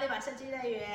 立法设计乐园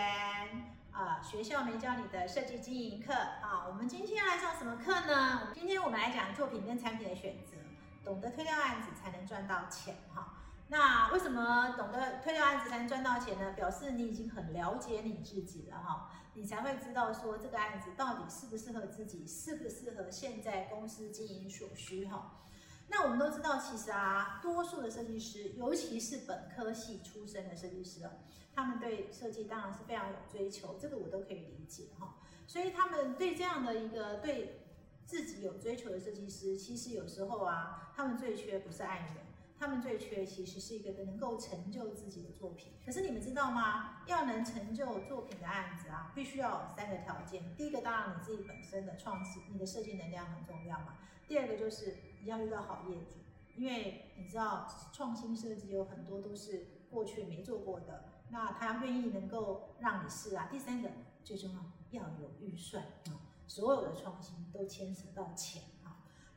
啊，学校没教你的设计经营课啊。我们今天要来上什么课呢？今天我们来讲作品跟产品的选择，懂得推掉案子才能赚到钱哈。那为什么懂得推掉案子才能赚到钱呢？表示你已经很了解你自己了哈，你才会知道说这个案子到底适不适合自己，适不适合现在公司经营所需哈。那我们都知道，其实啊，多数的设计师，尤其是本科系出身的设计师哦，他们对设计当然是非常有追求，这个我都可以理解哈。所以他们对这样的一个对自己有追求的设计师，其实有时候啊，他们最缺不是爱人。他们最缺其实是一个能够成就自己的作品。可是你们知道吗？要能成就作品的案子啊，必须要有三个条件。第一个当然你自己本身的创新，你的设计能量很重要嘛。第二个就是你要遇到好业主，因为你知道创新设计有很多都是过去没做过的，那他愿意能够让你试啊。第三个最重要要有预算啊，所有的创新都牵扯到钱。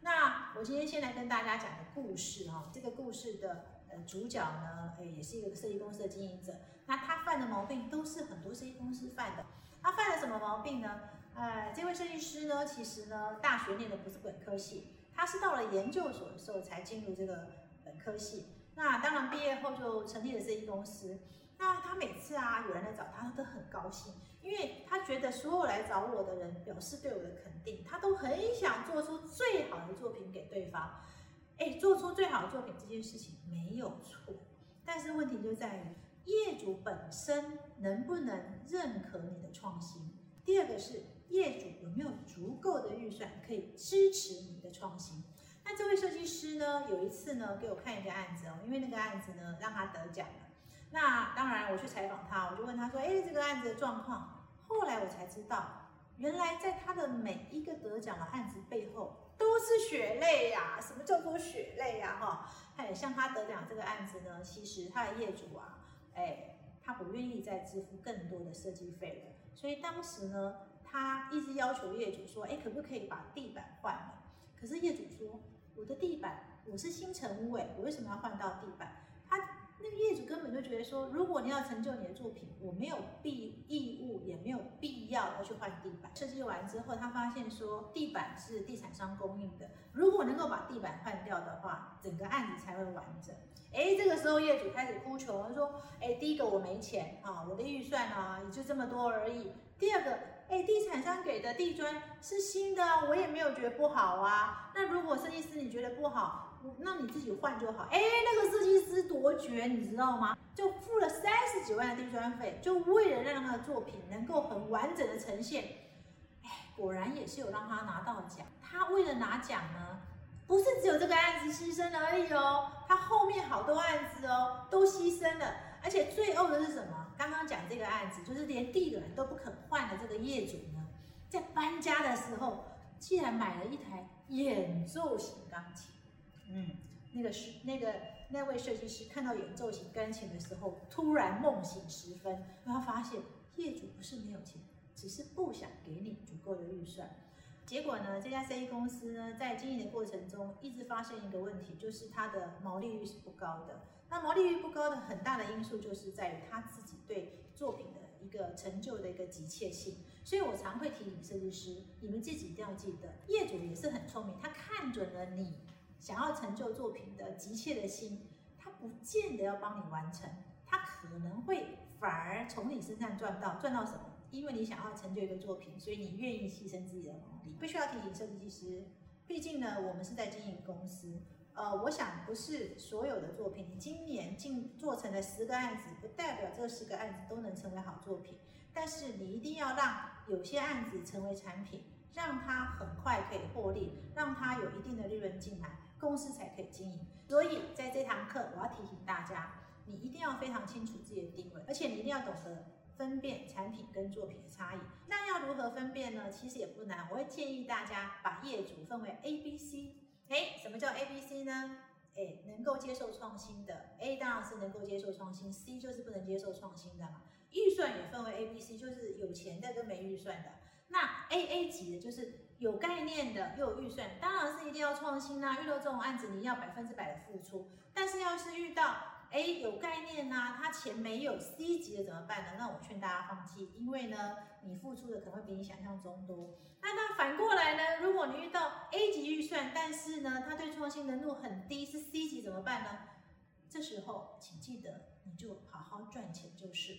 那我今天先来跟大家讲个故事哈，这个故事的呃主角呢，诶也是一个设计公司的经营者，那他犯的毛病都是很多设计公司犯的。他犯了什么毛病呢？呃，这位设计师呢，其实呢大学念的不是本科系，他是到了研究所的时候才进入这个本科系。那当然毕业后就成立了设计公司。那他每次啊有人来找他，他都很高兴。因为他觉得所有来找我的人表示对我的肯定，他都很想做出最好的作品给对方。哎，做出最好的作品这件事情没有错，但是问题就在于业主本身能不能认可你的创新。第二个是业主有没有足够的预算可以支持你的创新。那这位设计师呢，有一次呢给我看一个案子哦，因为那个案子呢让他得奖了。那当然我去采访他，我就问他说：“哎，这个案子的状况。”后来我才知道，原来在他的每一个得奖的案子背后都是血泪呀！什么叫做血泪呀？哈，哎，像他得奖这个案子呢，其实他的业主啊，哎，他不愿意再支付更多的设计费了，所以当时呢，他一直要求业主说，哎，可不可以把地板换了？可是业主说，我的地板我是新城屋，哎，我为什么要换到地板？他。那个业主根本就觉得说，如果你要成就你的作品，我没有必义务，也没有必要要去换地板。设计完之后，他发现说，地板是地产商供应的，如果能够把地板换掉的话，整个案子才会完整。哎，这个时候业主开始哭穷，他说，哎，第一个我没钱啊，我的预算啊也就这么多而已。第二个，哎，地产商给的地砖是新的，我也没有觉得不好啊。那如果设计师你觉得不好？那你自己换就好。哎，那个设计师多绝，你知道吗？就付了三十几万的地砖费，就为了让他的作品能够很完整的呈现。哎，果然也是有让他拿到奖。他为了拿奖呢，不是只有这个案子牺牲了而已哦，他后面好多案子哦都牺牲了。而且最后的是什么？刚刚讲这个案子，就是连地板都不肯换的这个业主呢，在搬家的时候，竟然买了一台演奏型钢琴。嗯，那个是那个那位设计师看到演奏型钢琴的时候，突然梦醒时分，然后发现业主不是没有钱，只是不想给你足够的预算。结果呢，这家 C 公司呢，在经营的过程中，一直发现一个问题，就是它的毛利率是不高的。那毛利率不高的很大的因素，就是在于他自己对作品的一个成就的一个急切性。所以我常会提醒设计师，你们自己一定要记得，业主也是很聪明，他看准了你。想要成就作品的急切的心，他不见得要帮你完成，他可能会反而从你身上赚到赚到什么？因为你想要成就一个作品，所以你愿意牺牲自己的能力。必须要提醒设计师，毕竟呢，我们是在经营公司。呃，我想不是所有的作品，你今年进做成了十个案子，不代表这十个案子都能成为好作品。但是你一定要让有些案子成为产品，让它很快可以获利，让它有一定的利润进来。公司才可以经营，所以在这堂课，我要提醒大家，你一定要非常清楚自己的定位，而且你一定要懂得分辨产品跟作品的差异。那要如何分辨呢？其实也不难，我会建议大家把业主分为 A、B、C。哎，什么叫 A、B、C 呢？哎，能够接受创新的 A 当然是能够接受创新，C 就是不能接受创新的嘛。预算也分为 A、B、C，就是有钱的跟没预算的。那 A A 级的就是有概念的又有预算，当然是一定要创新啦。遇到这种案子，你要百分之百的付出。但是要是遇到哎，有概念呐，他钱没有 C 级的怎么办呢？那我劝大家放弃，因为呢，你付出的可能会比你想象中多。那那反过来呢，如果你遇到 A 级预算，但是呢，他对创新能度很低，是 C 级怎么办呢？这时候，请记得，你就好好赚钱就是。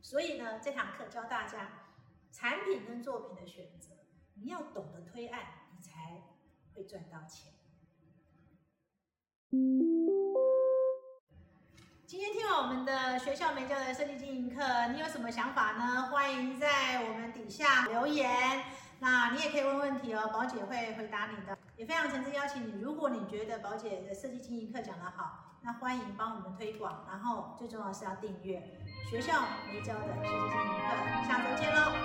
所以呢，这堂课教大家产品跟作品的选择，你要懂得推案，你才会赚到钱。今天听完我们的学校没教的设计经营课，你有什么想法呢？欢迎在我们底下留言。那你也可以问问题哦，宝姐会回答你的。也非常诚挚邀请你，如果你觉得宝姐的设计经营课讲得好，那欢迎帮我们推广。然后最重要是要订阅学校没教的设计经营课。下周见喽！